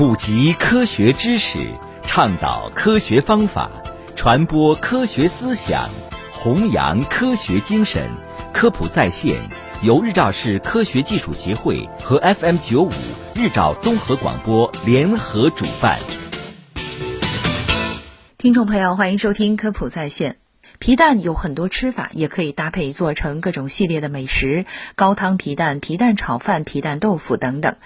普及科学知识，倡导科学方法，传播科学思想，弘扬科学精神。科普在线由日照市科学技术协会和 FM 九五日照综合广播联合主办。听众朋友，欢迎收听科普在线。皮蛋有很多吃法，也可以搭配做成各种系列的美食，高汤皮蛋、皮蛋炒饭、皮蛋豆腐等等。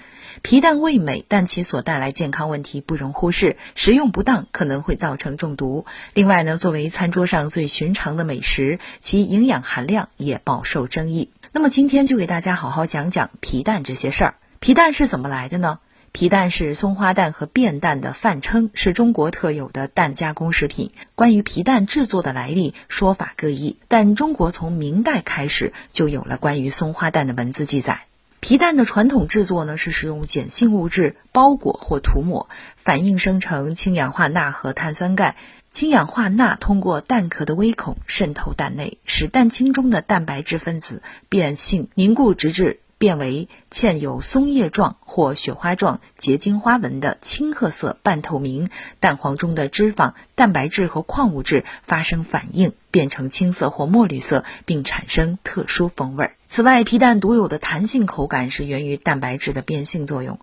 皮蛋味美，但其所带来健康问题不容忽视，食用不当可能会造成中毒。另外呢，作为餐桌上最寻常的美食，其营养含量也饱受争议。那么今天就给大家好好讲讲皮蛋这些事儿。皮蛋是怎么来的呢？皮蛋是松花蛋和变蛋的泛称，是中国特有的蛋加工食品。关于皮蛋制作的来历，说法各异，但中国从明代开始就有了关于松花蛋的文字记载。皮蛋的传统制作呢，是使用碱性物质包裹或涂抹，反应生成氢氧化钠和碳酸钙。氢氧化钠通过蛋壳的微孔渗透蛋内，使蛋清中的蛋白质分子变性凝固，直至。变为嵌有松叶状或雪花状结晶花纹的青褐色半透明蛋黄中的脂肪、蛋白质和矿物质发生反应，变成青色或墨绿色，并产生特殊风味。此外，皮蛋独有的弹性口感是源于蛋白质的变性作用，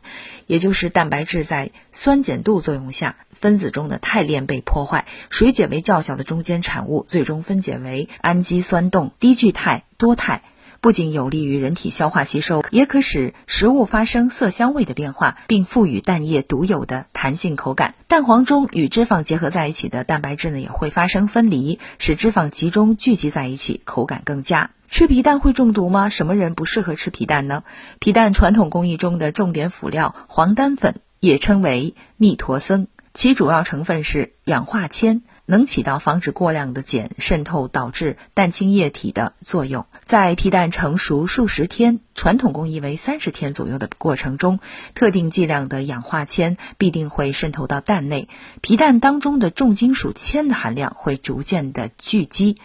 也就是蛋白质在酸碱度作用下，分子中的肽链被破坏，水解为较小的中间产物，最终分解为氨基酸动、低聚肽、多肽。不仅有利于人体消化吸收，也可使食物发生色香味的变化，并赋予蛋液独有的弹性口感。蛋黄中与脂肪结合在一起的蛋白质呢，也会发生分离，使脂肪集中聚集在一起，口感更佳。吃皮蛋会中毒吗？什么人不适合吃皮蛋呢？皮蛋传统工艺中的重点辅料黄丹粉，也称为蜜陀僧，其主要成分是氧化铅。能起到防止过量的碱渗透导致蛋清液体的作用。在皮蛋成熟数十天（传统工艺为三十天左右的过程中），特定剂量的氧化铅必定会渗透到蛋内，皮蛋当中的重金属铅的含量会逐渐的聚集。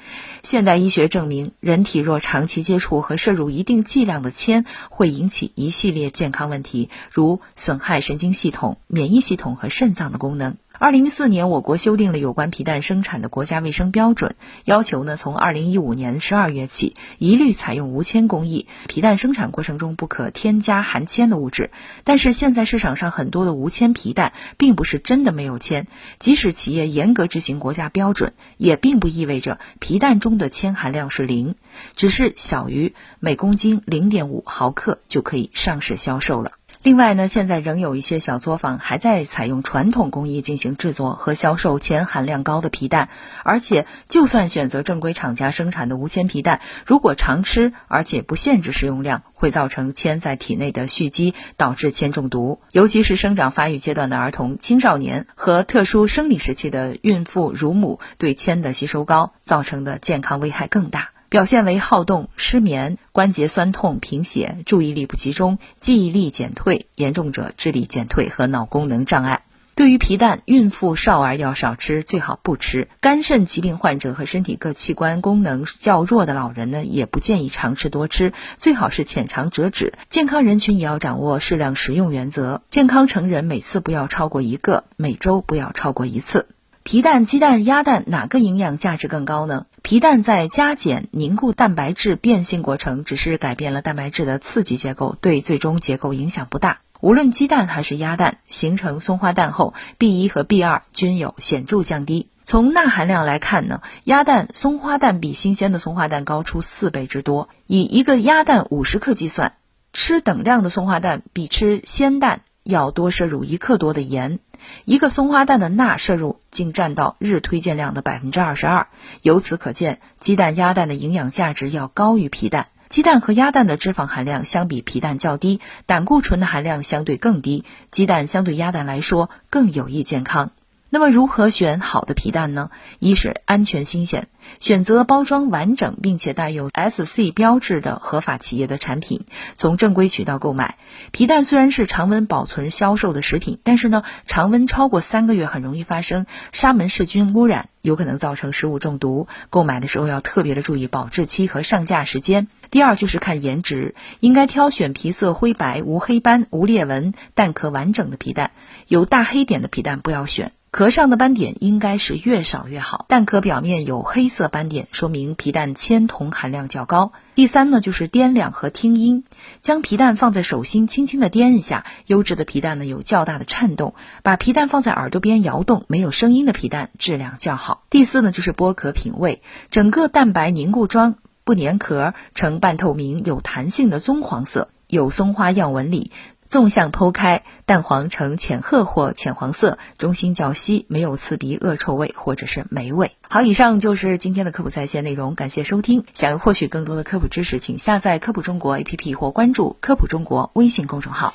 现代医学证明，人体若长期接触和摄入一定剂量的铅，会引起一系列健康问题，如损害神经系统、免疫系统和肾脏的功能。二零一四年，我国修订了有关皮蛋生产的国家卫生标准，要求呢，从二零一五年十二月起，一律采用无铅工艺。皮蛋生产过程中不可添加含铅的物质。但是现在市场上很多的无铅皮蛋，并不是真的没有铅。即使企业严格执行国家标准，也并不意味着皮蛋中的铅含量是零，只是小于每公斤零点五毫克就可以上市销售了。另外呢，现在仍有一些小作坊还在采用传统工艺进行制作和销售铅含量高的皮蛋，而且就算选择正规厂家生产的无铅皮蛋，如果常吃而且不限制食用量，会造成铅在体内的蓄积，导致铅中毒。尤其是生长发育阶段的儿童、青少年和特殊生理时期的孕妇、乳母，对铅的吸收高，造成的健康危害更大。表现为好动、失眠、关节酸痛、贫血、注意力不集中、记忆力减退，严重者智力减退和脑功能障碍。对于皮蛋，孕妇、少儿要少吃，最好不吃。肝肾疾病患者和身体各器官功能较弱的老人呢，也不建议常吃多吃，最好是浅尝辄止。健康人群也要掌握适量食用原则。健康成人每次不要超过一个，每周不要超过一次。皮蛋、鸡蛋、鸭蛋哪个营养价值更高呢？皮蛋在加碱凝固蛋白质变性过程只是改变了蛋白质的次级结构，对最终结构影响不大。无论鸡蛋还是鸭蛋，形成松花蛋后，B 一和 B 二均有显著降低。从钠含量来看呢，鸭蛋、松花蛋比新鲜的松花蛋高出四倍之多。以一个鸭蛋五十克计算，吃等量的松花蛋比吃鲜蛋要多摄入一克多的盐。一个松花蛋的钠摄入竟占到日推荐量的百分之二十二，由此可见，鸡蛋、鸭蛋的营养价值要高于皮蛋。鸡蛋和鸭蛋的脂肪含量相比皮蛋较低，胆固醇的含量相对更低，鸡蛋相对鸭蛋来说更有益健康。那么如何选好的皮蛋呢？一是安全新鲜，选择包装完整并且带有 SC 标志的合法企业的产品，从正规渠道购买。皮蛋虽然是常温保存销售的食品，但是呢，常温超过三个月很容易发生沙门氏菌污染，有可能造成食物中毒。购买的时候要特别的注意保质期和上架时间。第二就是看颜值，应该挑选皮色灰白、无黑斑、无裂纹、蛋壳完整的皮蛋，有大黑点的皮蛋不要选。壳上的斑点应该是越少越好，蛋壳表面有黑色斑点，说明皮蛋铅铜含量较高。第三呢，就是掂量和听音，将皮蛋放在手心轻轻的掂一下，优质的皮蛋呢有较大的颤动；把皮蛋放在耳朵边摇动，没有声音的皮蛋质量较好。第四呢，就是剥壳品味，整个蛋白凝固状，不粘壳，呈半透明、有弹性的棕黄色，有松花样纹理。纵向剖开，蛋黄呈浅褐或浅黄色，中心较稀，没有刺鼻、恶臭味或者是霉味。好，以上就是今天的科普在线内容，感谢收听。想要获取更多的科普知识，请下载科普中国 APP 或关注科普中国微信公众号。